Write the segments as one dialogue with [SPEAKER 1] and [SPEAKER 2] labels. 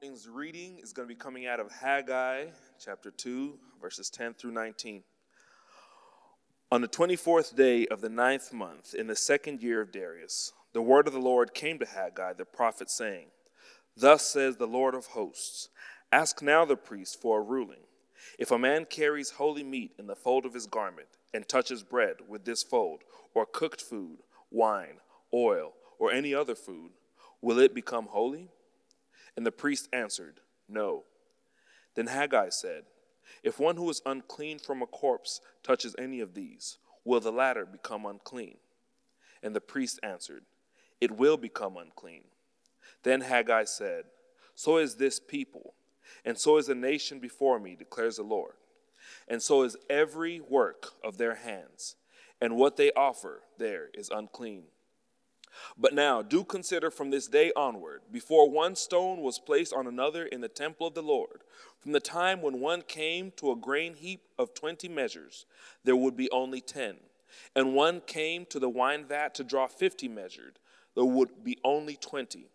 [SPEAKER 1] morning's reading is going to be coming out of Haggai chapter 2, verses 10 through 19. On the 24th day of the ninth month, in the second year of Darius, the word of the Lord came to Haggai the prophet, saying, Thus says the Lord of hosts Ask now the priest for a ruling. If a man carries holy meat in the fold of his garment, and touches bread with this fold, or cooked food, wine, oil, or any other food, will it become holy? And the priest answered, No. Then Haggai said, If one who is unclean from a corpse touches any of these, will the latter become unclean? And the priest answered, It will become unclean. Then Haggai said, So is this people, and so is the nation before me, declares the Lord. And so is every work of their hands, and what they offer there is unclean. But now do consider from this day onward, before one stone was placed on another in the temple of the Lord, from the time when one came to a grain heap of twenty measures, there would be only ten. And one came to the wine vat to draw fifty measured, there would be only twenty.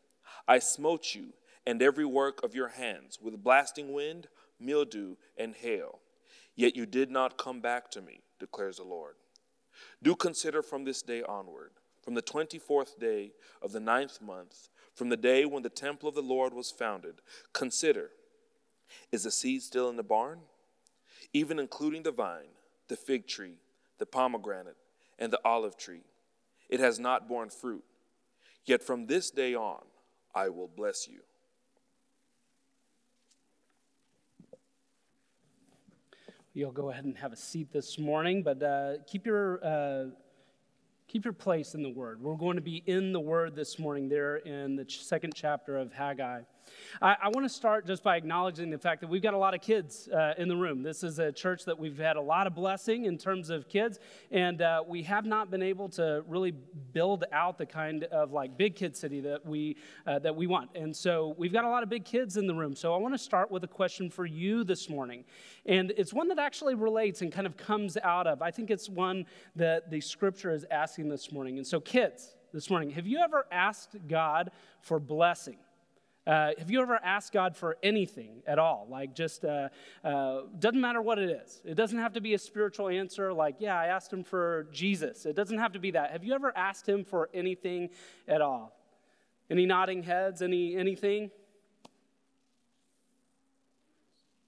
[SPEAKER 1] I smote you and every work of your hands with blasting wind, mildew, and hail. Yet you did not come back to me, declares the Lord. Do consider from this day onward from the 24th day of the ninth month, from the day when the temple of the Lord was founded, consider is the seed still in the barn? Even including the vine, the fig tree, the pomegranate, and the olive tree. It has not borne fruit. Yet from this day on, I will bless you.
[SPEAKER 2] You'll go ahead and have a seat this morning, but uh, keep your uh, Keep your place in the Word. We're going to be in the Word this morning, there in the second chapter of Haggai. I, I want to start just by acknowledging the fact that we've got a lot of kids uh, in the room. This is a church that we've had a lot of blessing in terms of kids, and uh, we have not been able to really build out the kind of like big kid city that we uh, that we want. And so we've got a lot of big kids in the room. So I want to start with a question for you this morning, and it's one that actually relates and kind of comes out of. I think it's one that the Scripture is asking this morning. And so, kids, this morning, have you ever asked God for blessing? Uh, have you ever asked God for anything at all? Like, just uh, uh, doesn't matter what it is. It doesn't have to be a spiritual answer, like, yeah, I asked him for Jesus. It doesn't have to be that. Have you ever asked him for anything at all? Any nodding heads? Any anything?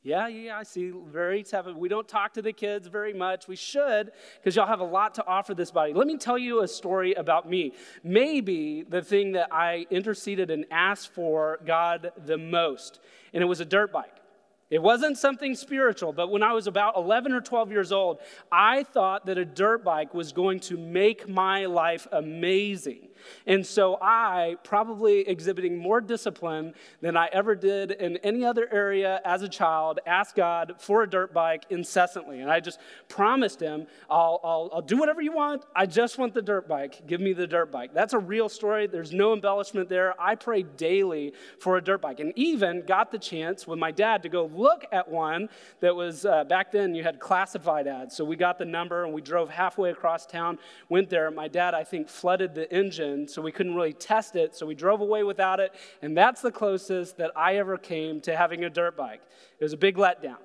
[SPEAKER 2] Yeah, yeah, I see. Very tough. We don't talk to the kids very much. We should, because y'all have a lot to offer this body. Let me tell you a story about me. Maybe the thing that I interceded and asked for God the most, and it was a dirt bike. It wasn't something spiritual, but when I was about 11 or 12 years old, I thought that a dirt bike was going to make my life amazing. And so I, probably exhibiting more discipline than I ever did in any other area as a child, asked God for a dirt bike incessantly. And I just promised him, I'll, I'll, I'll do whatever you want. I just want the dirt bike. Give me the dirt bike. That's a real story. There's no embellishment there. I prayed daily for a dirt bike and even got the chance with my dad to go look at one that was uh, back then you had classified ads. So we got the number and we drove halfway across town, went there. My dad, I think, flooded the engine so we couldn't really test it. So we drove away without it, and that's the closest that I ever came to having a dirt bike. It was a big letdown.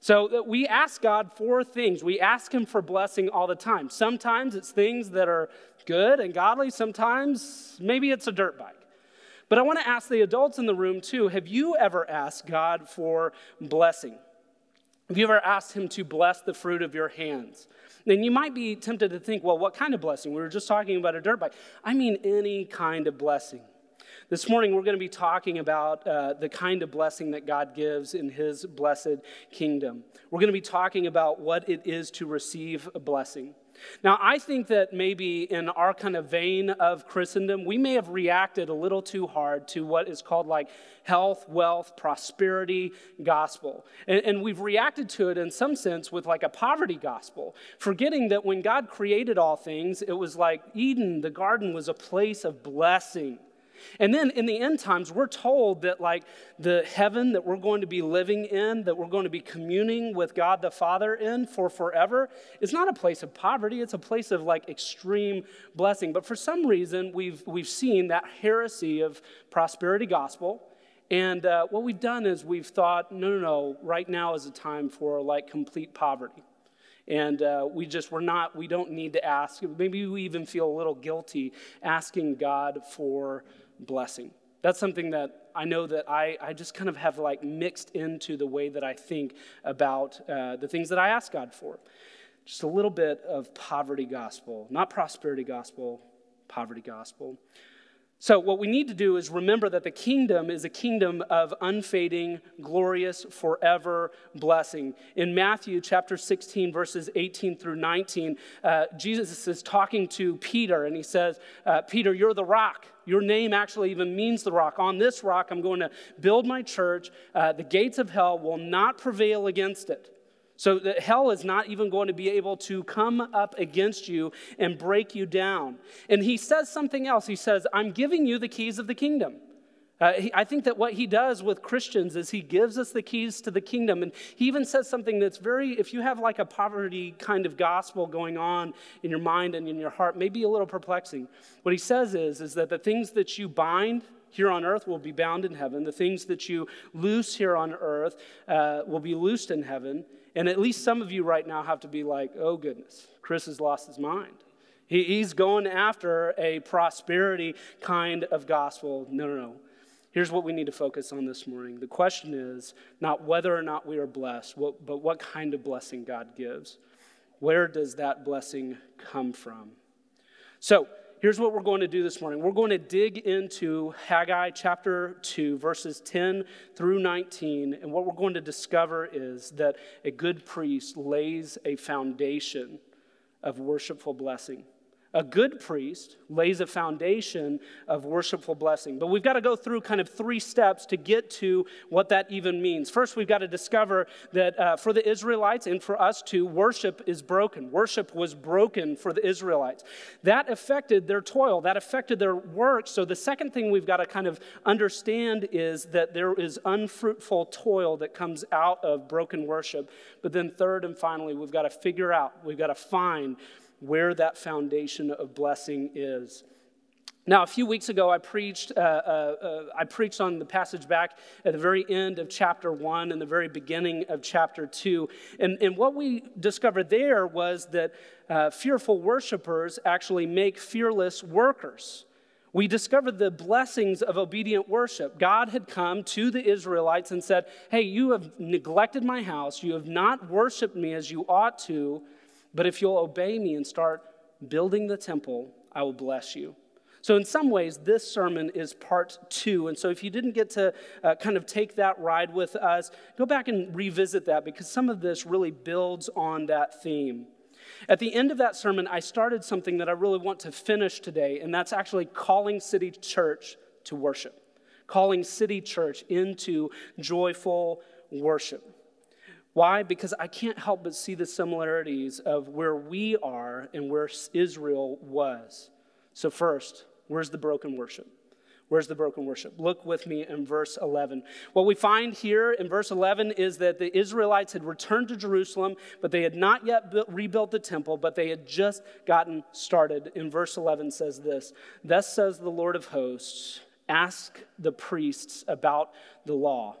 [SPEAKER 2] So we ask God for things. We ask Him for blessing all the time. Sometimes it's things that are good and godly, sometimes maybe it's a dirt bike. But I want to ask the adults in the room too have you ever asked God for blessing? Have you ever asked Him to bless the fruit of your hands? Then you might be tempted to think, well, what kind of blessing? We were just talking about a dirt bike. I mean, any kind of blessing. This morning, we're going to be talking about uh, the kind of blessing that God gives in His blessed kingdom. We're going to be talking about what it is to receive a blessing. Now, I think that maybe in our kind of vein of Christendom, we may have reacted a little too hard to what is called like health, wealth, prosperity gospel. And, and, we've reacted to it in some sense with like a poverty gospel, forgetting that when God created all things, it was like Eden, the garden was a place of blessing. And then in the end times, we're told that, like, the heaven that we're going to be living in, that we're going to be communing with God the Father in for forever, is not a place of poverty. It's a place of, like, extreme blessing. But for some reason, we've, we've seen that heresy of prosperity gospel And uh, what we've done is we've thought, no, no, no, right now is a time for like complete poverty. And uh, we just, we're not, we don't need to ask. Maybe we even feel a little guilty asking God for blessing. That's something that I know that I, I just kind of have like mixed into the way that I think about uh, the things that I ask God for. Just a little bit of poverty gospel, not prosperity gospel, poverty gospel. So, what we need to do is remember that the kingdom is a kingdom of unfading, glorious, forever blessing. In Matthew chapter 16, verses 18 through 19, uh, Jesus is talking to Peter, and he says, uh, Peter, you're the rock. Your name actually even means the rock. On this rock, I'm going to build my church. Uh, the gates of hell will not prevail against it. So that hell is not even going to be able to come up against you and break you down. And he says something else. He says, I'm giving you the keys of the kingdom. Uh, he, I think that what he does with Christians is he gives us the keys to the kingdom. And he even says something that's very, if you have like a poverty kind of gospel going on in your mind and in your heart, maybe a little perplexing. What he says is, is that the things that you bind, here on earth will be bound in heaven. The things that you loose here on earth uh, will be loosed in heaven. And at least some of you right now have to be like, oh goodness, Chris has lost his mind. He, he's going after a prosperity kind of gospel. No, no, no. Here's what we need to focus on this morning. The question is not whether or not we are blessed, but what kind of blessing God gives. Where does that blessing come from? So, here's what we're going to do this morning. We're going to dig into Haggai chapter 2, verses 10 through 19. And what we're going to discover is that a good priest lays a foundation of worshipful blessing. A good priest lays a foundation of worshipful blessing. But we've got to go through kind of three steps to get to what that even means. First, we've got to discover that uh, for the Israelites and for us too, worship is broken. Worship was broken for the Israelites. That affected their toil, that affected their work. So, the second thing we've got to kind of understand is that there is unfruitful toil that comes out of broken worship. But then, third and finally, we've got to figure out, we've got to find where that foundation of blessing is. Now, a few weeks ago, I preached, uh, uh, uh, I preached on the passage back at the very end of chapter one and the very beginning of chapter two. And, and what we discovered there was that uh, fearful worshipers actually make fearless workers. We discovered the blessings of obedient worship. God had come to the Israelites and said, Hey, you have neglected my house. You have not worshiped me as you ought to. But if you'll obey me and start building the temple, I will bless you. So, in some ways, this sermon is part two. And so, if you didn't get to uh, kind of take that ride with us, go back and revisit that because some of this really builds on that theme. At the end of that sermon, I started something that I really want to finish today, and that's actually calling City Church to worship, calling City Church into joyful worship. Why? Because I can't help but see the similarities of where we are and where Israel was. So, first, where's the broken worship? Where's the broken worship? Look with me in verse 11. What we find here in verse 11 is that the Israelites had returned to Jerusalem, but they had not yet built, rebuilt the temple, but they had just gotten started. In verse 11 says this Thus says the Lord of hosts, ask the priests about the law.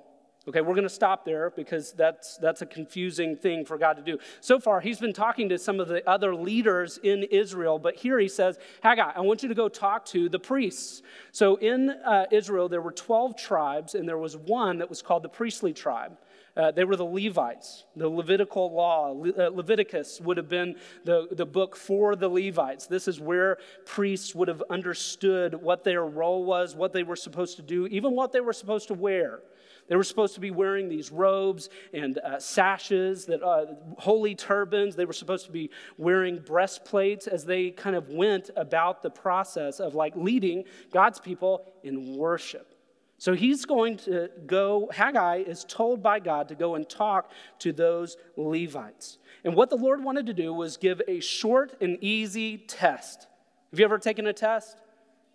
[SPEAKER 2] Okay, we're going to stop there because that's, that's a confusing thing for God to do. So far, he's been talking to some of the other leaders in Israel, but here he says, Haggai, I want you to go talk to the priests. So in uh, Israel, there were 12 tribes, and there was one that was called the priestly tribe. Uh, they were the Levites. The Levitical law, Le- uh, Leviticus would have been the, the book for the Levites. This is where priests would have understood what their role was, what they were supposed to do, even what they were supposed to wear. They were supposed to be wearing these robes and uh, sashes, that uh, holy turbans. They were supposed to be wearing breastplates as they kind of went about the process of like leading God's people in worship. So he's going to go, Haggai is told by God to go and talk to those Levites. And what the Lord wanted to do was give a short and easy test. Have you ever taken a test?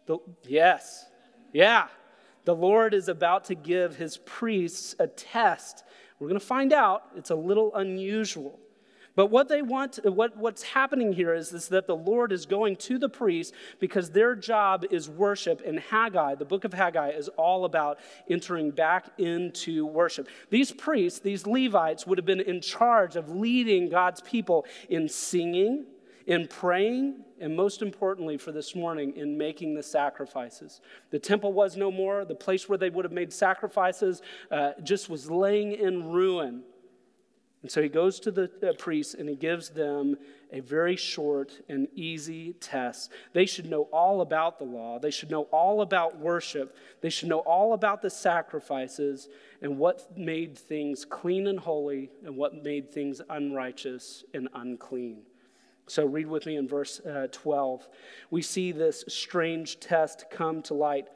[SPEAKER 2] The, yes. Yeah. The Lord is about to give his priests a test. We're going to find out it's a little unusual. But what they want, what, what's happening here is, is that the Lord is going to the priests because their job is worship. And Haggai, the book of Haggai, is all about entering back into worship. These priests, these Levites, would have been in charge of leading God's people in singing, in praying, and most importantly for this morning, in making the sacrifices. The temple was no more. The place where they would have made sacrifices uh, just was laying in ruin. And so he goes to the uh, priests and he gives them a very short and easy test. They should know all about the law, they should know all about worship, they should know all about the sacrifices and what made things clean and holy and what made things unrighteous and unclean. So, read with me in verse uh, 12. We see this strange test come to light.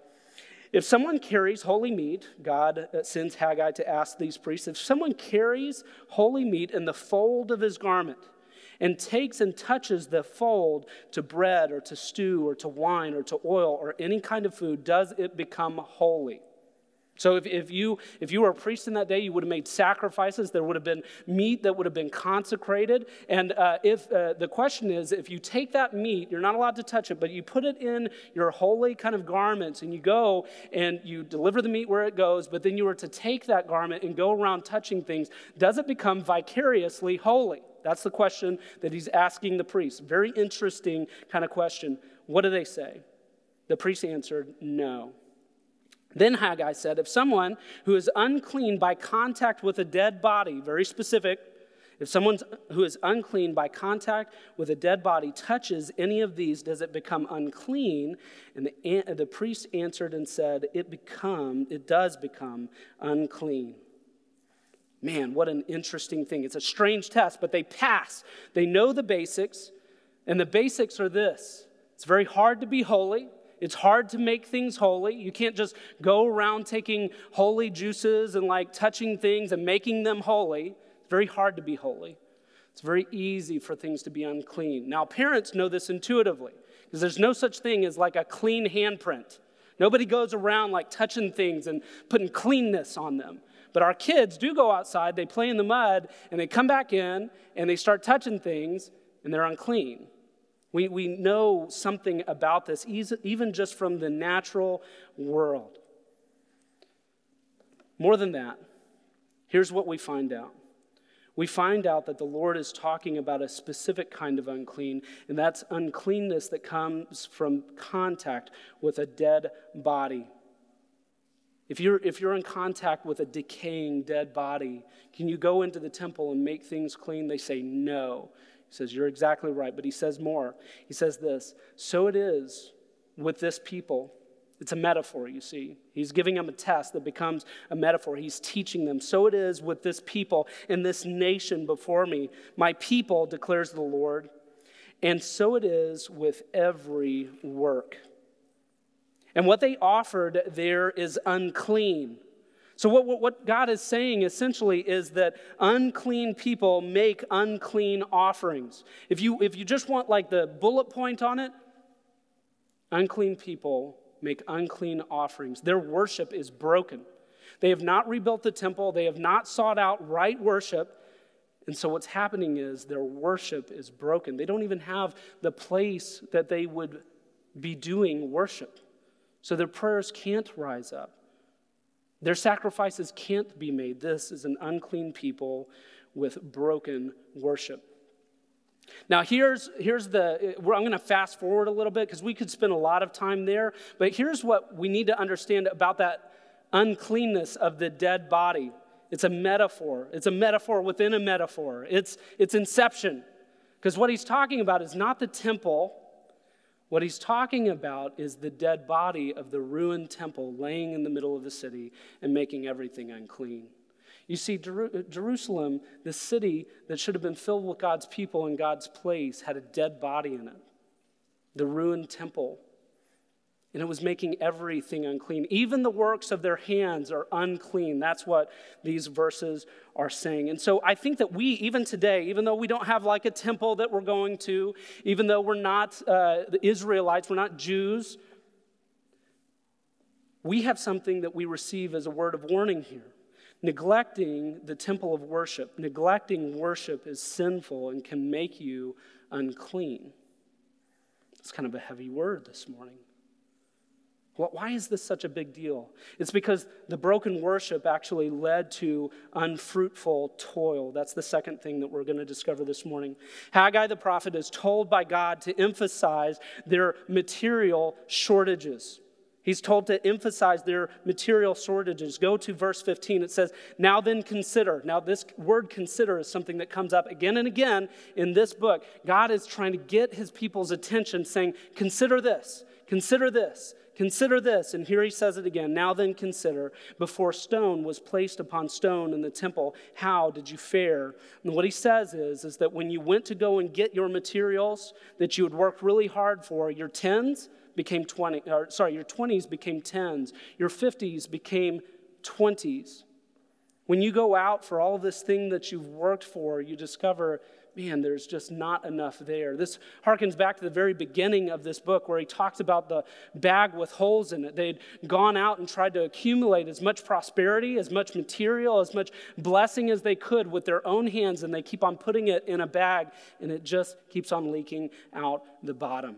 [SPEAKER 2] If someone carries holy meat, God sends Haggai to ask these priests if someone carries holy meat in the fold of his garment and takes and touches the fold to bread or to stew or to wine or to oil or any kind of food, does it become holy? So if, if, you, if you were a priest in that day, you would have made sacrifices. There would have been meat that would have been consecrated. And uh, if uh, the question is, if you take that meat, you're not allowed to touch it, but you put it in your holy kind of garments and you go and you deliver the meat where it goes, but then you were to take that garment and go around touching things, does it become vicariously holy? That's the question that he's asking the priest. Very interesting kind of question. What do they say? The priest answered, no. Then Haggai said, If someone who is unclean by contact with a dead body, very specific, if someone who is unclean by contact with a dead body touches any of these, does it become unclean? And the, the priest answered and said, It become, it does become unclean. Man, what an interesting thing. It's a strange test, but they pass. They know the basics, and the basics are this it's very hard to be holy. It's hard to make things holy. You can't just go around taking holy juices and like touching things and making them holy. It's very hard to be holy. It's very easy for things to be unclean. Now, parents know this intuitively because there's no such thing as like a clean handprint. Nobody goes around like touching things and putting cleanness on them. But our kids do go outside, they play in the mud, and they come back in and they start touching things and they're unclean. We, we know something about this, even just from the natural world. More than that, here's what we find out. We find out that the Lord is talking about a specific kind of unclean, and that's uncleanness that comes from contact with a dead body. If you're, if you're in contact with a decaying dead body, can you go into the temple and make things clean? They say no. He says, You're exactly right. But he says more. He says this So it is with this people. It's a metaphor, you see. He's giving them a test that becomes a metaphor. He's teaching them. So it is with this people and this nation before me. My people, declares the Lord. And so it is with every work. And what they offered there is unclean. So, what, what God is saying essentially is that unclean people make unclean offerings. If you, if you just want like the bullet point on it, unclean people make unclean offerings. Their worship is broken. They have not rebuilt the temple, they have not sought out right worship. And so, what's happening is their worship is broken. They don't even have the place that they would be doing worship. So, their prayers can't rise up. Their sacrifices can't be made. This is an unclean people with broken worship. Now, here's, here's the, I'm going to fast forward a little bit because we could spend a lot of time there, but here's what we need to understand about that uncleanness of the dead body. It's a metaphor, it's a metaphor within a metaphor, it's, it's inception. Because what he's talking about is not the temple what he's talking about is the dead body of the ruined temple laying in the middle of the city and making everything unclean. You see, Jerusalem, the city that should have been filled with God's people in God's place, had a dead body in it. The ruined temple and it was making everything unclean. Even the works of their hands are unclean. That's what these verses are saying. And so I think that we, even today, even though we don't have like a temple that we're going to, even though we're not uh, the Israelites, we're not Jews, we have something that we receive as a word of warning here. Neglecting the temple of worship, neglecting worship is sinful and can make you unclean. It's kind of a heavy word this morning. Why is this such a big deal? It's because the broken worship actually led to unfruitful toil. That's the second thing that we're going to discover this morning. Haggai the prophet is told by God to emphasize their material shortages. He's told to emphasize their material shortages. Go to verse 15. It says, Now then consider. Now, this word consider is something that comes up again and again in this book. God is trying to get his people's attention, saying, Consider this, consider this. Consider this, and here he says it again. Now then, consider before stone was placed upon stone in the temple, how did you fare? And what he says is, is that when you went to go and get your materials that you had worked really hard for, your tens became 20, or sorry, your 20s became tens, your 50s became 20s. When you go out for all this thing that you've worked for, you discover man, there's just not enough there. This harkens back to the very beginning of this book where he talks about the bag with holes in it. They'd gone out and tried to accumulate as much prosperity, as much material, as much blessing as they could with their own hands, and they keep on putting it in a bag, and it just keeps on leaking out the bottom.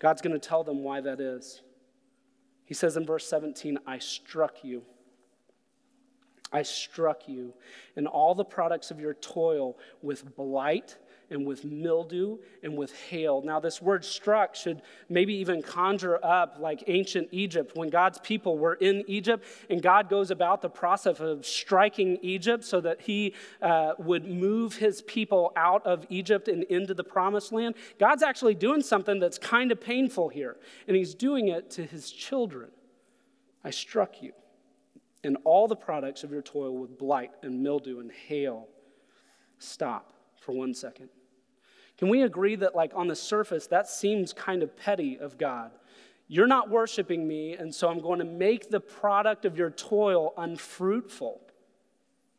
[SPEAKER 2] God's going to tell them why that is. He says in verse 17, I struck you. I struck you and all the products of your toil with blight and with mildew and with hail. Now, this word struck should maybe even conjure up like ancient Egypt when God's people were in Egypt and God goes about the process of striking Egypt so that he uh, would move his people out of Egypt and into the promised land. God's actually doing something that's kind of painful here, and he's doing it to his children. I struck you and all the products of your toil with blight and mildew and hail. Stop for one second. Can we agree that, like, on the surface, that seems kind of petty of God? You're not worshiping me, and so I'm going to make the product of your toil unfruitful.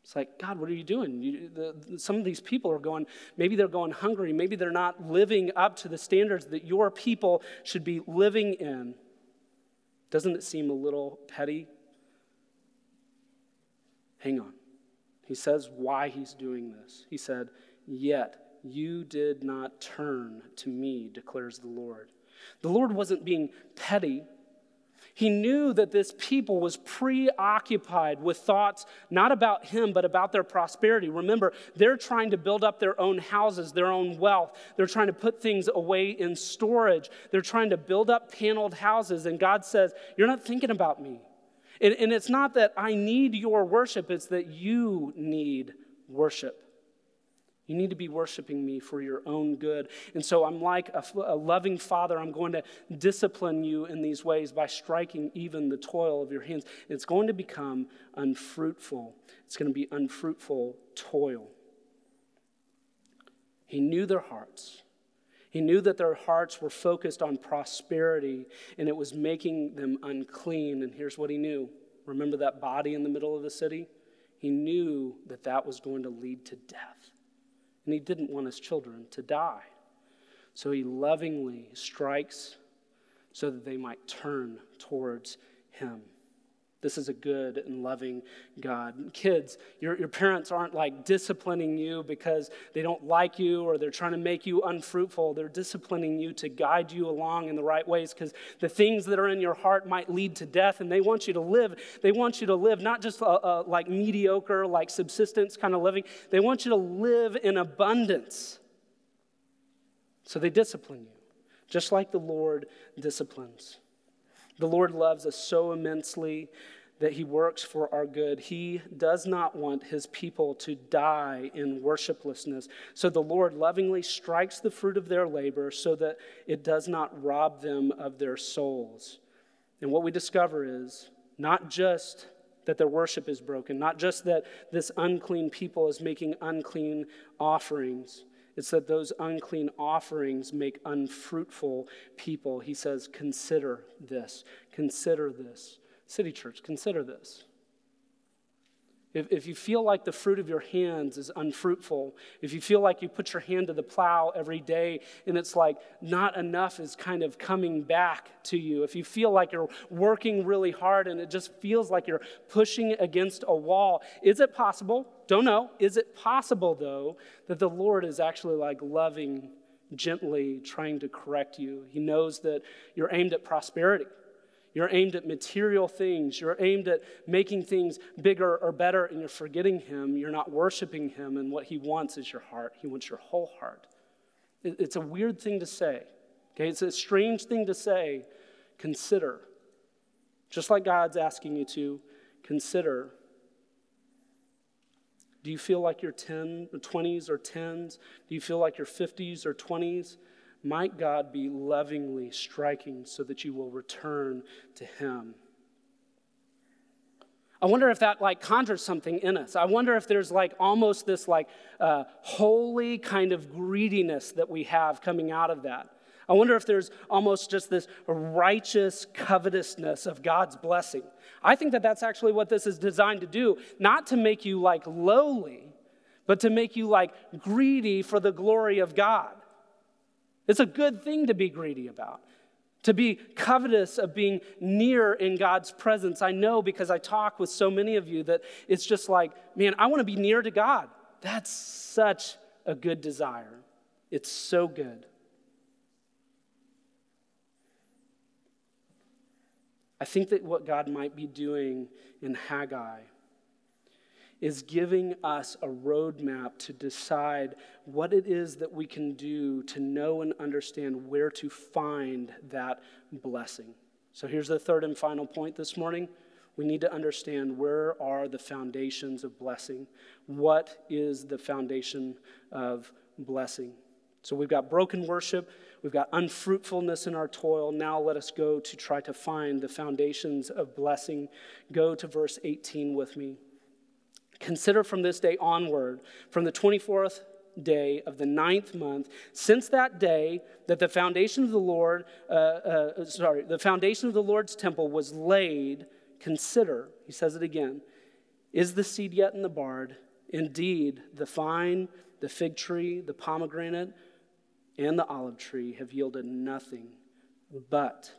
[SPEAKER 2] It's like, God, what are you doing? You, the, some of these people are going, maybe they're going hungry. Maybe they're not living up to the standards that your people should be living in. Doesn't it seem a little petty Hang on. He says why he's doing this. He said, Yet you did not turn to me, declares the Lord. The Lord wasn't being petty. He knew that this people was preoccupied with thoughts not about him, but about their prosperity. Remember, they're trying to build up their own houses, their own wealth. They're trying to put things away in storage. They're trying to build up paneled houses. And God says, You're not thinking about me. And, and it's not that I need your worship, it's that you need worship. You need to be worshiping me for your own good. And so I'm like a, a, loving father. I'm going to discipline you in these ways by striking even the toil of your hands. It's going to become unfruitful. It's going to be unfruitful toil. He knew their hearts. He knew that their hearts were focused on prosperity and it was making them unclean. And here's what he knew remember that body in the middle of the city? He knew that that was going to lead to death. And he didn't want his children to die. So he lovingly strikes so that they might turn towards him. This is a good and loving God. Kids, your, your parents aren't like disciplining you because they don't like you or they're trying to make you unfruitful. They're disciplining you to guide you along in the right ways because the things that are in your heart might lead to death and they want you to live. They want you to live not just a, a, like mediocre, like subsistence kind of living, they want you to live in abundance. So they discipline you, just like the Lord disciplines. The Lord loves us so immensely that he works for our good. He does not want his people to die in worshiplessness. So the Lord lovingly strikes the fruit of their labor so that it does not rob them of their souls. And what we discover is not just that their worship is broken, not just that this unclean people is making unclean offerings, it's that those unclean offerings make unfruitful people. He says, Consider this. Consider this. City Church, consider this. If, if you feel like the fruit of your hands is unfruitful, if you feel like you put your hand to the plow every day and it's like not enough is kind of coming back to you, if you feel like you're working really hard and it just feels like you're pushing against a wall, is it possible? Don't know. Is it possible, though, that the Lord is actually like loving, gently trying to correct you? He knows that you're aimed at prosperity. You're aimed at material things. You're aimed at making things bigger or better, and you're forgetting Him. You're not worshiping Him, and what He wants is your heart. He wants your whole heart. It's a weird thing to say. Okay, it's a strange thing to say. Consider. Just like God's asking you to, consider. Do you feel like you're 10, 20s or 10s? Do you feel like you're 50s or 20s? Might God be lovingly striking so that you will return to Him. I wonder if that like conjures something in us. I wonder if there's like almost this like uh, holy kind of greediness that we have coming out of that. I wonder if there's almost just this righteous covetousness of God's blessing. I think that that's actually what this is designed to do, not to make you like lowly, but to make you like greedy for the glory of God. It's a good thing to be greedy about, to be covetous of being near in God's presence. I know because I talk with so many of you that it's just like, man, I want to be near to God. That's such a good desire. It's so good. I think that what God might be doing in Haggai is giving us a roadmap to decide what it is that we can do to know and understand where to find that blessing. So here's the third and final point this morning. We need to understand where are the foundations of blessing? What is the foundation of blessing? So we've got broken worship, we've got unfruitfulness in our toil. Now let us go to try to find the foundations of blessing. Go to verse 18 with me. Consider from this day onward, from the 24th day of the ninth month, since that day that the foundation of the Lord, uh, uh, sorry, the foundation of the Lord's temple was laid, consider, he says it again, is the seed yet in the barn? Indeed, the vine, the fig tree, the pomegranate, and the olive tree have yielded nothing. But,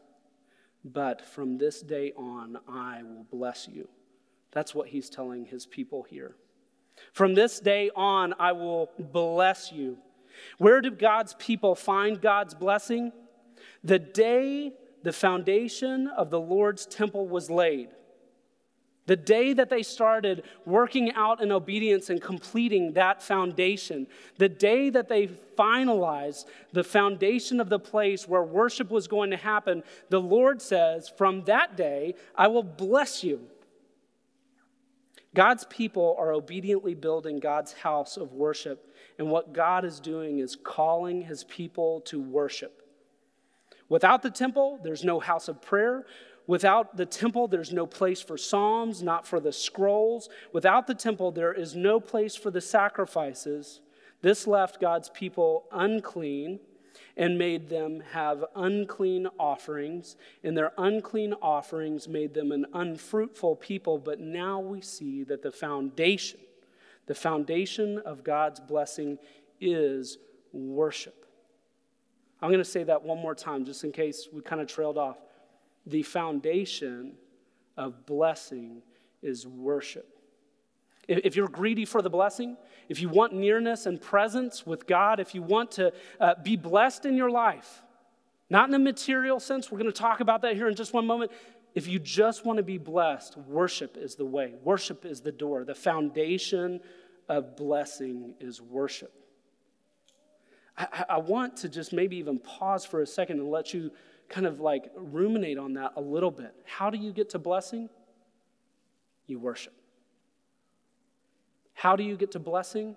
[SPEAKER 2] but from this day on, I will bless you. That's what he's telling his people here. From this day on, I will bless you. Where do God's people find God's blessing? The day the foundation of the Lord's temple was laid. The day that they started working out in obedience and completing that foundation, the day that they finalized the foundation of the place where worship was going to happen, the Lord says, From that day, I will bless you. God's people are obediently building God's house of worship, and what God is doing is calling his people to worship. Without the temple, there's no house of prayer. Without the temple, there's no place for psalms, not for the scrolls. Without the temple, there is no place for the sacrifices. This left God's people unclean and made them have unclean offerings, and their unclean offerings made them an unfruitful people. But now we see that the foundation, the foundation of God's blessing is worship. I'm going to say that one more time just in case we kind of trailed off. The foundation of blessing is worship. If you're greedy for the blessing, if you want nearness and presence with God, if you want to uh, be blessed in your life, not in a material sense, we're going to talk about that here in just one moment. If you just want to be blessed, worship is the way, worship is the door. The foundation of blessing is worship. I, I want to just maybe even pause for a second and let you kind of like ruminate on that a little bit. How do you get to blessing? You worship. How do you get to blessing?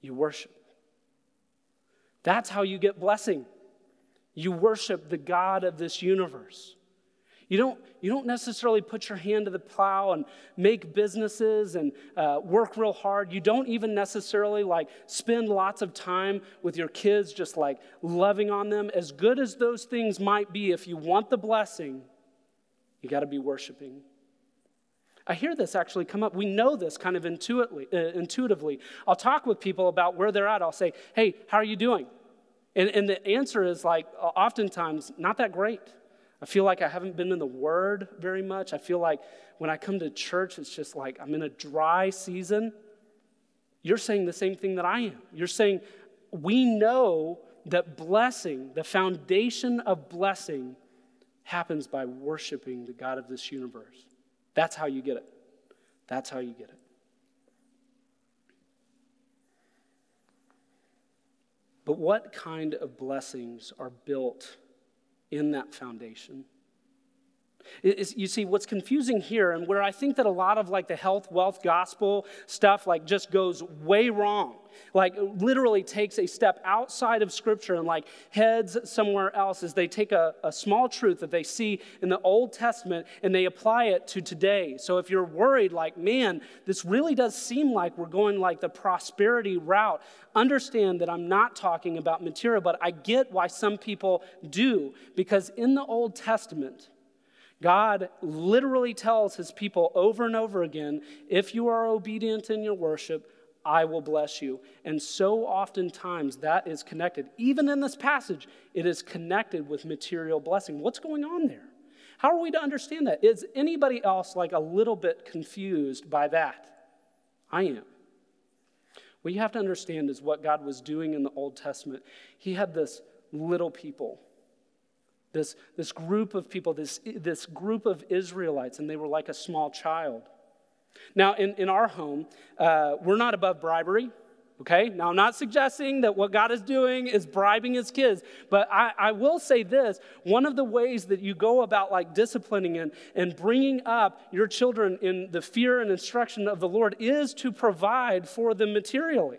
[SPEAKER 2] You worship. That's how you get blessing. You worship the God of this universe. You don't, you don't necessarily put your hand to the plow and make businesses and uh, work real hard. You don't even necessarily like spend lots of time with your kids, just like loving on them. As good as those things might be, if you want the blessing, you got to be worshiping. I hear this actually come up. We know this kind of intuitively. Uh, intuitively. I'll talk with people about where they're at. I'll say, hey, how are you doing? And, and the answer is like, oftentimes, not that great. I feel like I haven't been in the Word very much. I feel like when I come to church, it's just like I'm in a dry season. You're saying the same thing that I am. You're saying, we know that blessing, the foundation of blessing, happens by worshiping the God of this universe. That's how you get it. That's how you get it. But what kind of blessings are built in that foundation? Is, you see, what's confusing here, and where I think that a lot of like the health, wealth, gospel stuff like just goes way wrong, like literally takes a step outside of scripture and like heads somewhere else, is they take a, a small truth that they see in the Old Testament and they apply it to today. So if you're worried, like, man, this really does seem like we're going like the prosperity route, understand that I'm not talking about material, but I get why some people do, because in the Old Testament, God literally tells his people over and over again if you are obedient in your worship, I will bless you. And so oftentimes that is connected. Even in this passage, it is connected with material blessing. What's going on there? How are we to understand that? Is anybody else like a little bit confused by that? I am. What you have to understand is what God was doing in the Old Testament. He had this little people this, this group of people, this, this group of Israelites, and they were like a small child. Now, in, in our home, uh, we're not above bribery. Okay, now I'm not suggesting that what God is doing is bribing his kids, but I, I, will say this one of the ways that you go about like disciplining and, and bringing up your children in the fear and instruction of the Lord is to provide for them materially.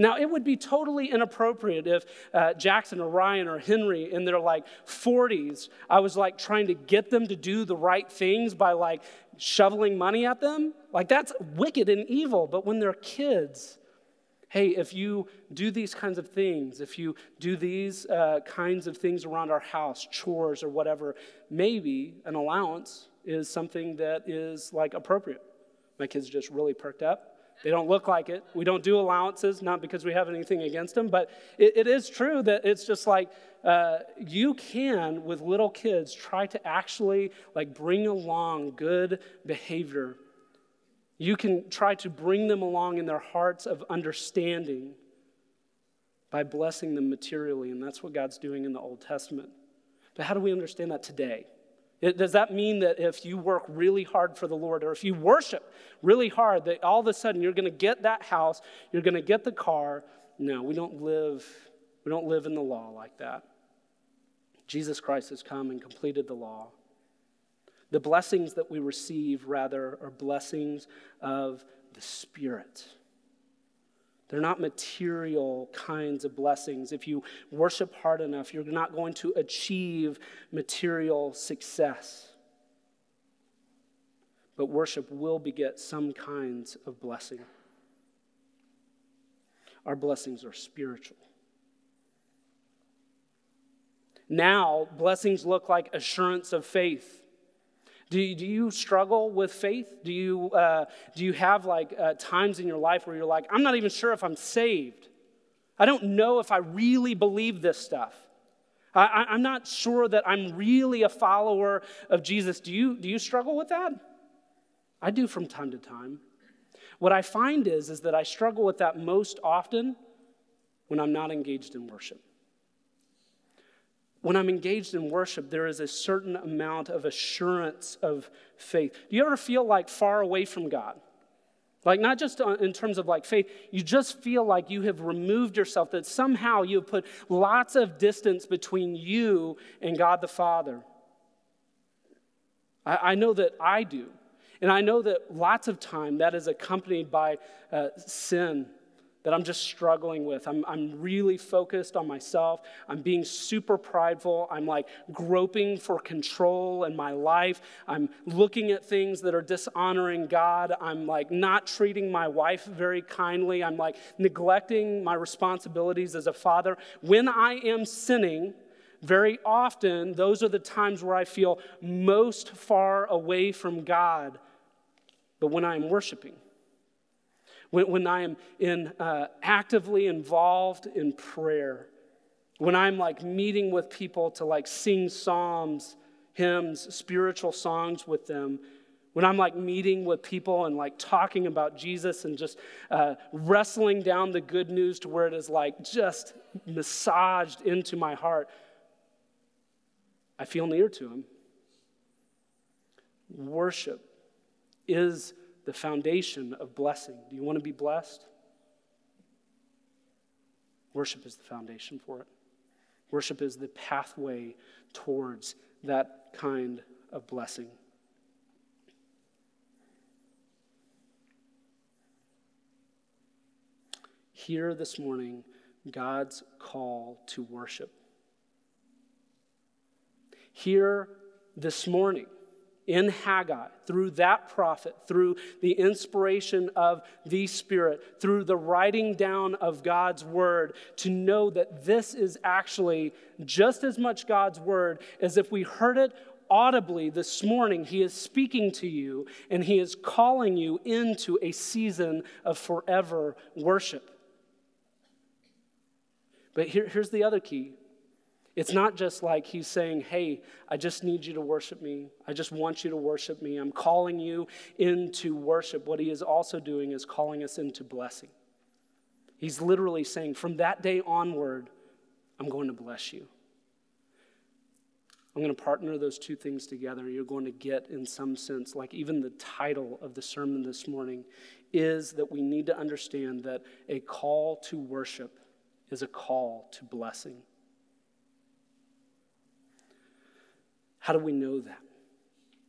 [SPEAKER 2] Now, it would be totally inappropriate if uh, Jackson or Ryan or Henry in their like 40s, I was like trying to get them to do the right things by like shoveling money at them. Like, that's wicked and evil. But when they're kids, hey, if you do these kinds of things, if you do these uh, kinds of things around our house, chores or whatever, maybe an allowance is something that is like appropriate. My kids just really perked up. They don't look like it. We don't do allowances, not because we have anything against them, but it, it is true that it's just like uh, you can, with little kids, try to actually like bring along good behavior. You can try to bring them along in their hearts of understanding by blessing them materially, and that's what God's doing in the Old Testament. But how do we understand that today? It, does that mean that if you work really hard for the Lord or if you worship really hard, that all of a sudden you're going to get that house, you're going to get the car? No, we don't live we don't live in the law like that. Jesus Christ has come and completed the law. The blessings that we receive, rather, are blessings of the Spirit. They're not material kinds of blessings. If you worship hard enough, you're not going to achieve material success. But worship will beget some kinds of blessing. Our blessings are spiritual. Now, blessings look like assurance of faith. Do you, do you struggle with faith? Do you, uh, do you have like uh, times in your life where you're like, I'm not even sure if I'm saved? I don't know if I really believe this stuff. I, I'm not sure that I'm really a follower of Jesus. Do you, do you struggle with that? I do from time to time. What I find is, is that I struggle with that most often when I'm not engaged in worship when I'm engaged in worship, there is a certain amount of assurance of faith. Do you ever feel like far away from God? Like, not just in terms of like faith, you just feel like you have removed yourself, that somehow you have put lots of distance between you and God the Father. I, I know that I do. And I know that lots of time that is accompanied by uh, sin that I'm just struggling with. I'm, I'm really focused on myself. I'm being super prideful. I'm like groping for control in my life. I'm looking at things that are dishonoring God. I'm like not treating my wife very kindly. I'm like neglecting my responsibilities as a father. When I am sinning, very often those are the times where I feel most far away from God but when I am worshiping. When, when I am in, uh, actively involved in prayer. When I'm like meeting with people to like sing psalms, hymns, spiritual songs with them when I'm like meeting with people and like talking about Jesus and just uh, wrestling down the good news to where it is like just massaged into my heart, I feel near to Him. Worship is the foundation of blessing. Do you want to be blessed? Worship is the foundation for it. Worship is the pathway towards that kind of blessing. hear this morning God's call to worship. Hear this morning in Haggai, through that prophet, through the inspiration of the Spirit, through the writing down of God's word, to know that this is actually just as much God's word as if we heard it audibly this morning. He is speaking to you and He is calling you into a season of forever worship. But here, here's the other key it's not just like he's saying, Hey, I just need you to worship me. I just want you to worship me. I'm calling you into worship. What he is also doing is calling us into blessing. He's literally saying, From that day onward, I'm going to bless you. I'm going to partner those two things together. You're going to get, in some sense, like even the title of the sermon this morning is that we need to understand that a call to worship is a call to blessing. How do we know that?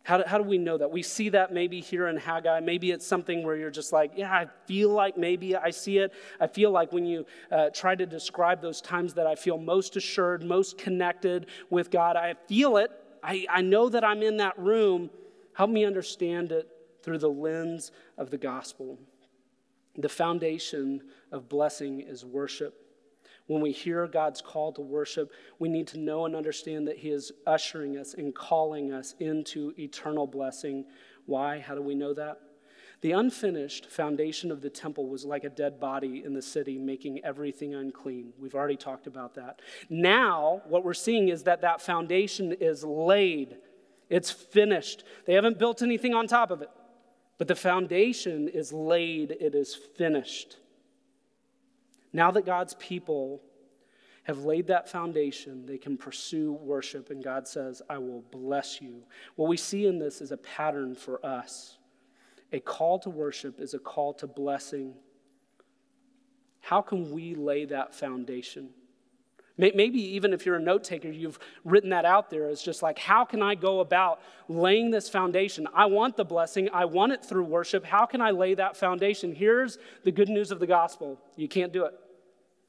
[SPEAKER 2] How do, how do we know that? We see that maybe here in Haggai. Maybe it's something where you're just like, yeah, I feel like maybe I see it. I feel like when you uh, try to describe those times that I feel most assured, most connected with God, I feel it. I, I know that I'm in that room. Help me understand it through the lens of the gospel. The foundation of blessing is worship. When we hear God's call to worship, we need to know and understand that He is ushering us and calling us into eternal blessing. Why? How do we know that? The unfinished foundation of the temple was like a dead body in the city, making everything unclean. We've already talked about that. Now, what we're seeing is that that foundation is laid, it's finished. They haven't built anything on top of it, but the foundation is laid, it is finished. Now that God's people have laid that foundation, they can pursue worship, and God says, I will bless you. What we see in this is a pattern for us. A call to worship is a call to blessing. How can we lay that foundation? Maybe even if you're a note taker, you've written that out there as just like, how can I go about laying this foundation? I want the blessing, I want it through worship. How can I lay that foundation? Here's the good news of the gospel you can't do it.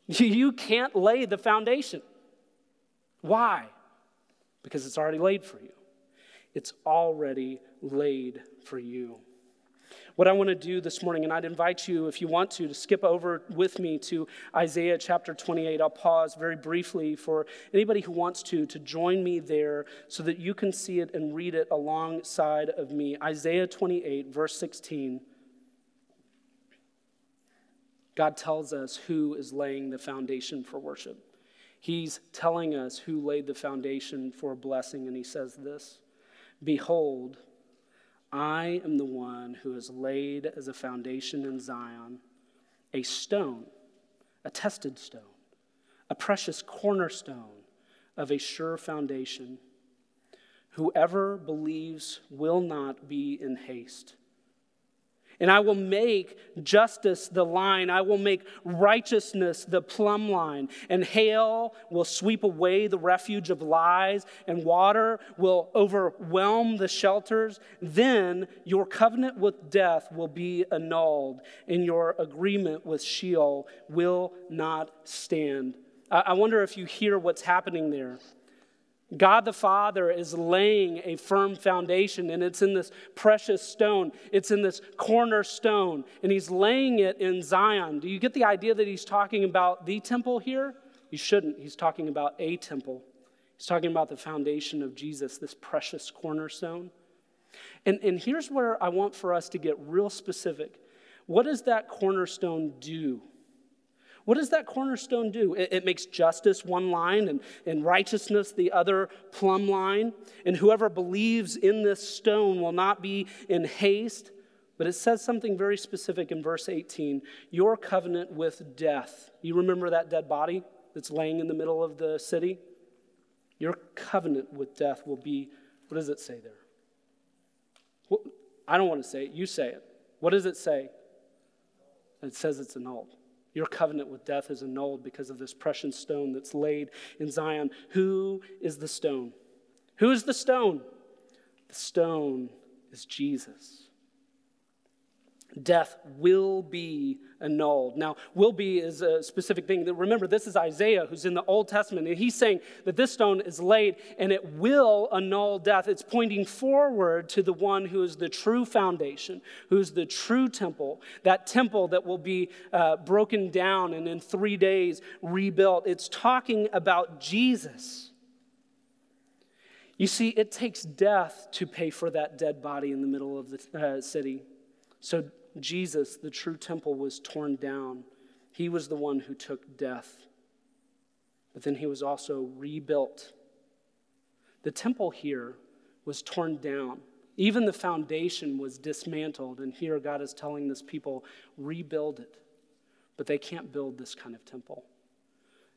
[SPEAKER 2] You can't lay the foundation. Why? Because it's already laid for you. It's already laid for you. What I want to do this morning, and I'd invite you, if you want to, to skip over with me to Isaiah chapter 28. I'll pause very briefly for anybody who wants to, to join me there so that you can see it and read it alongside of me. Isaiah 28, verse 16. God tells us who is laying the foundation for worship. He's telling us who laid the foundation for blessing, and he says this Behold, I am the one who has laid as a foundation in Zion a stone, a tested stone, a precious cornerstone of a sure foundation. Whoever believes will not be in haste. And I will make justice the line. I will make righteousness the plumb line. And hail will sweep away the refuge of lies, and water will overwhelm the shelters. Then your covenant with death will be annulled, and your agreement with Sheol will not stand. I wonder if you hear what's happening there. God the Father is laying a firm foundation, and it's in this precious stone. It's in this cornerstone, and He's laying it in Zion. Do you get the idea that He's talking about the temple here? You shouldn't. He's talking about a temple. He's talking about the foundation of Jesus, this precious cornerstone. And, and here's where I want for us to get real specific. What does that cornerstone do? What does that cornerstone do? It, it, makes justice one line and, and righteousness the other plumb line. And whoever believes in this stone will not be in haste. But it says something very specific in verse 18 your covenant with death. You remember that dead body that's laying in the middle of the city? Your covenant with death will be, what does it say there? Well, I don't want to say it, you say it. What does it say? It says it's annulled. Your covenant with death is annulled because of this precious stone that's laid in Zion. Who is the stone? Who is the stone? The stone is Jesus death will be annulled. Now, will be is a specific thing. Remember, this is Isaiah who's in the Old Testament, and he's saying that this stone is laid and it will annul death. It's pointing forward to the one who is the true foundation, who's the true temple, that temple that will be uh, broken down and in three days rebuilt. It's talking about Jesus. You see, it takes death to pay for that dead body in the middle of the uh, city. So Jesus, the true temple, was torn down. He was the one who took death. But then he was also rebuilt. The temple here was torn down. Even the foundation was dismantled. And here God is telling this people, rebuild it. But they can't build this kind of temple.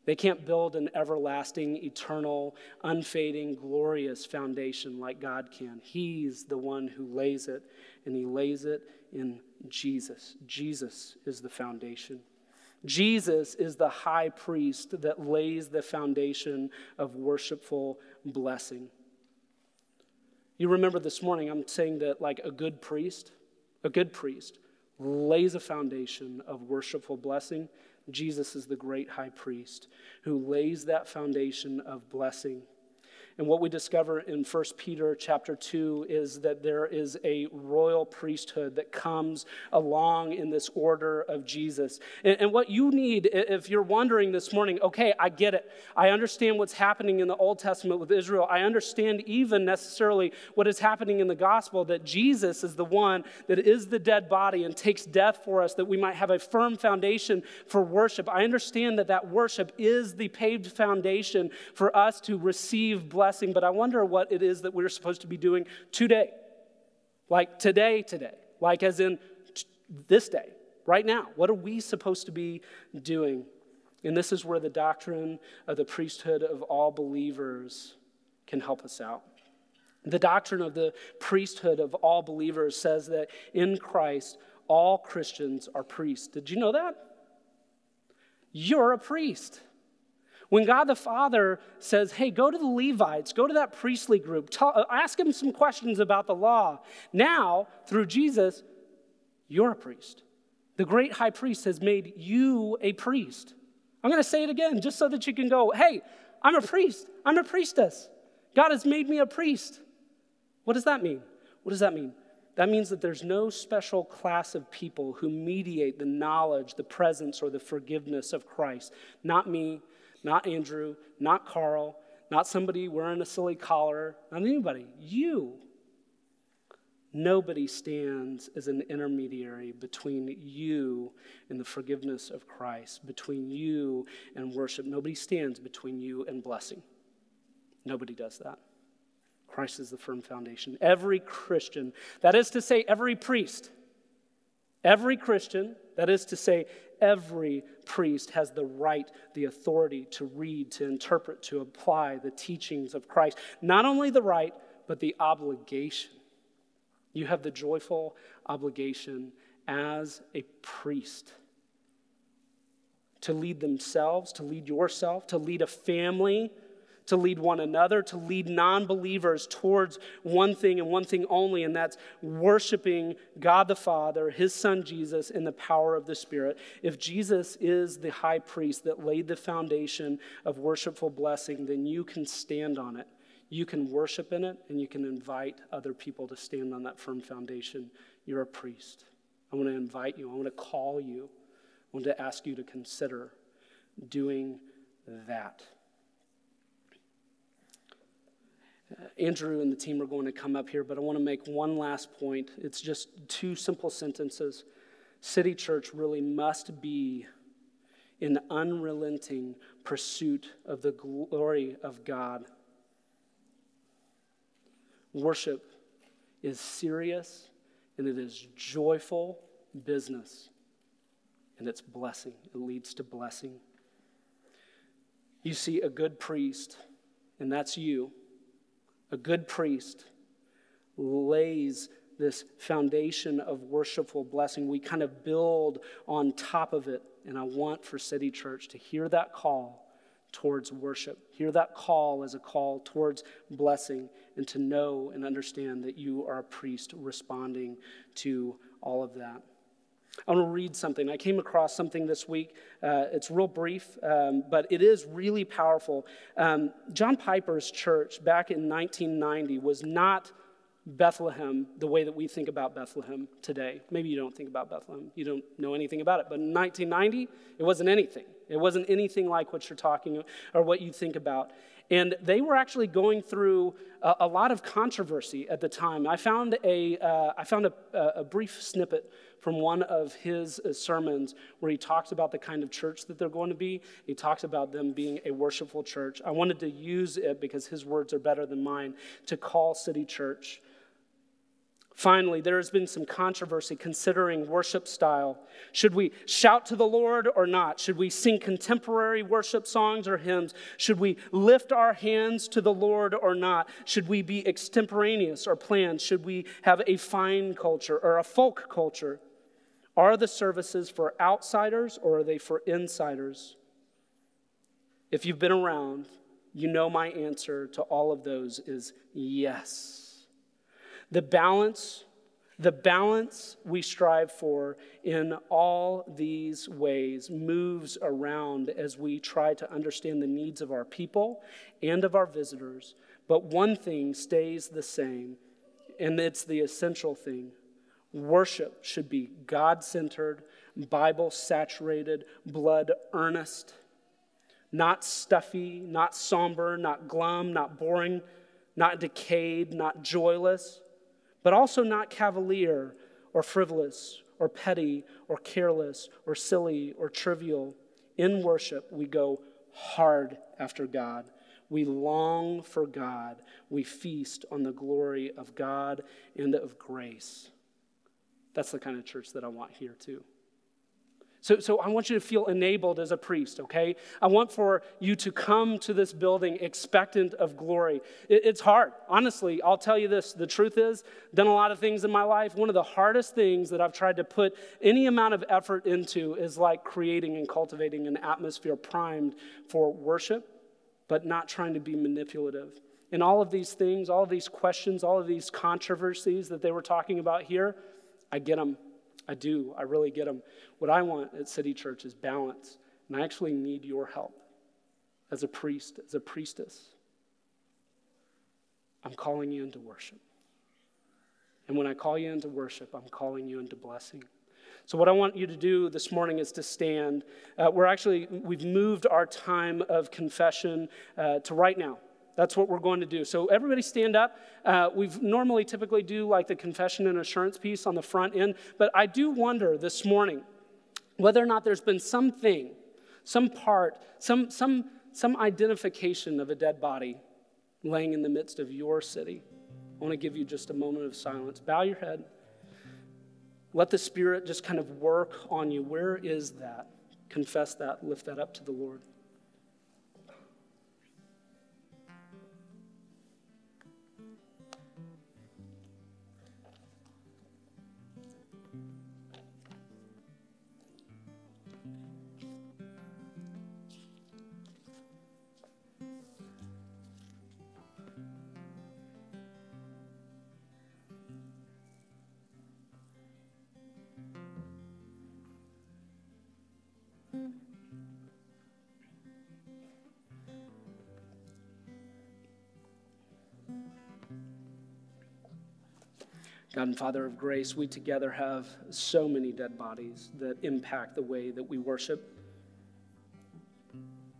[SPEAKER 2] They can't build an everlasting, eternal, unfading, glorious foundation like God can. He's the one who lays it, and He lays it in Jesus. Jesus is the foundation. Jesus is the high priest that lays the foundation of worshipful blessing. You remember this morning, I'm saying that, like a good priest, a good priest lays a foundation of worshipful blessing. Jesus is the great high priest who lays that foundation of blessing and what we discover in 1 Peter chapter 2 is that there is a royal priesthood that comes along in this order of Jesus. And, and, what you need, if you're wondering this morning, okay, I get it. I understand what's happening in the Old Testament with Israel. I understand even necessarily what is happening in the gospel that Jesus is the one that is the dead body and takes death for us that we might have a firm foundation for worship. I understand that that worship is the paved foundation for us to receive blessing blessing, but I wonder what it is that we're supposed to be doing today. Like today, today. Like as in t- this day, right now. What are we supposed to be doing? And this is where the doctrine of the priesthood of all believers can help us out. The doctrine of the priesthood of all believers says that in Christ, all Christians are priests. Did you know that? You're a priest. When God the Father says, hey, go to the Levites, go to that priestly group, uh, ask them some questions about the law. Now, through Jesus, you're a priest. The great high priest has made you a priest. I'm going to say it again just so that you can go, hey, I'm a priest. I'm a priestess. God has made me a priest. What does that mean? What does that mean? That means that there's no special class of people who mediate the knowledge, the presence, or the forgiveness of Christ. Not me, not Andrew, not Carl, not somebody wearing a silly collar, not anybody. You. Nobody stands as an intermediary between you and the forgiveness of Christ, between you and worship. Nobody stands between you and blessing. Nobody does that. Christ is the firm foundation. Every Christian, that is to say, every priest, every Christian, that is to say, every priest has the right, the authority to read, to interpret, to apply the teachings of Christ. Not only the right, but the obligation. You have the joyful obligation as a priest to lead themselves, to lead yourself, to lead a family to lead one another, to lead non believers towards one thing and one thing only, and that's worshiping God the Father, His Son Jesus, in the power of the Spirit. If Jesus is the high priest that laid the foundation of worshipful blessing, then you can stand on it. You can worship in it, and you can invite other people to stand on that firm foundation. You're a priest. I want to invite you, I want to call you, I want to ask you to consider doing that. Uh, Andrew and the team are going to come up here, but I want to make one last point. It's just two simple sentences. City Church really must be in unrelenting pursuit of the glory of God. Worship is serious and it is joyful business, and it's blessing. It leads to blessing. You see, a good priest, and that's you, a good priest lays this foundation of worshipful blessing. We kind of build on top of it. And I want for City Church to hear that call towards worship, hear that call as a call towards blessing, and to know and understand that you are a priest responding to all of that. I want to read something. I came across something this week. Uh, it's real brief, um, but it is really powerful. Um, John Piper's church back in 1990 was not Bethlehem the way that we think about Bethlehem today. Maybe you don't think about Bethlehem, you don't know anything about it, but in 1990, it wasn't anything. It wasn't anything like what you're talking or what you think about. And they were actually going through a, a lot of controversy at the time. I found a, uh, I found a, a brief snippet from one of his uh, sermons where he talks about the kind of church that they're going to be. He talks about them being a worshipful church. I wanted to use it because his words are better than mine to call City Church Finally, there has been some controversy considering worship style. Should we shout to the Lord or not? Should we sing contemporary worship songs or hymns? Should we lift our hands to the Lord or not? Should we be extemporaneous or planned? Should we have a fine culture or a folk culture? Are the services for outsiders or are they for insiders? If you've been around, you know my answer to all of those is yes. The balance, the balance we strive for in all these ways moves around as we try to understand the needs of our people and of our visitors. But one thing stays the same, and it's the essential thing. Worship should be God centered, Bible saturated, blood earnest, not stuffy, not somber, not glum, not boring, not decayed, not joyless but also not cavalier or frivolous or petty or careless or silly or trivial. In worship, we go hard after God. We long for God. We feast on the glory of God and of grace. That's the kind of church that I want here, too. So, so I want you to feel enabled as a priest, okay? I want for you to come to this building expectant of glory. It, it's hard. Honestly, I'll tell you this the truth is, done a lot of things in my life. One of the hardest things that I've tried to put any amount of effort into is like creating and cultivating an atmosphere primed for worship, but not trying to be manipulative. And all of these things, all of these questions, all of these controversies that they were talking about here, I get them. I do. I really get them. What I want at City Church is balance. And I actually need your help as a priest, as a priestess. I'm calling you into worship. And when I call you into worship, I'm calling you into blessing. So, what I want you to do this morning is to stand. Uh, we're actually, we've moved our time of confession uh, to right now. That's what we're going to do. So, everybody stand up. Uh, we've normally typically do like the confession and assurance piece on the front end, but I do wonder this morning whether or not there's been something, some part, some, some, some identification of a dead body laying in the midst of your city. I want to give you just a moment of silence. Bow your head. Let the Spirit just kind of work on you. Where is that? Confess that, lift that up to the Lord. God and Father of grace, we together have so many dead bodies that impact the way that we worship.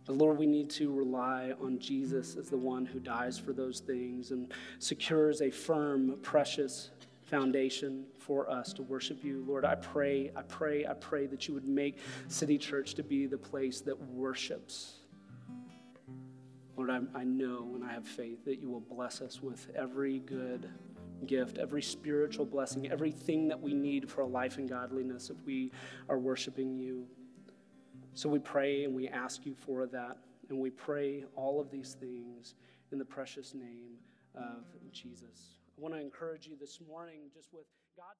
[SPEAKER 2] But Lord, we need to rely on Jesus as the one who dies for those things and secures a firm, precious foundation for us to worship you. Lord, I pray, I pray, I pray that you would make City Church to be the place that worships. Lord, I, I know and I have faith that you will bless us with every good gift, every spiritual blessing, everything that we need for a life in godliness if we are worshiping you. So we pray and we ask you for that. And we pray all of these things in the precious name of Jesus. I want to encourage you this morning just with God.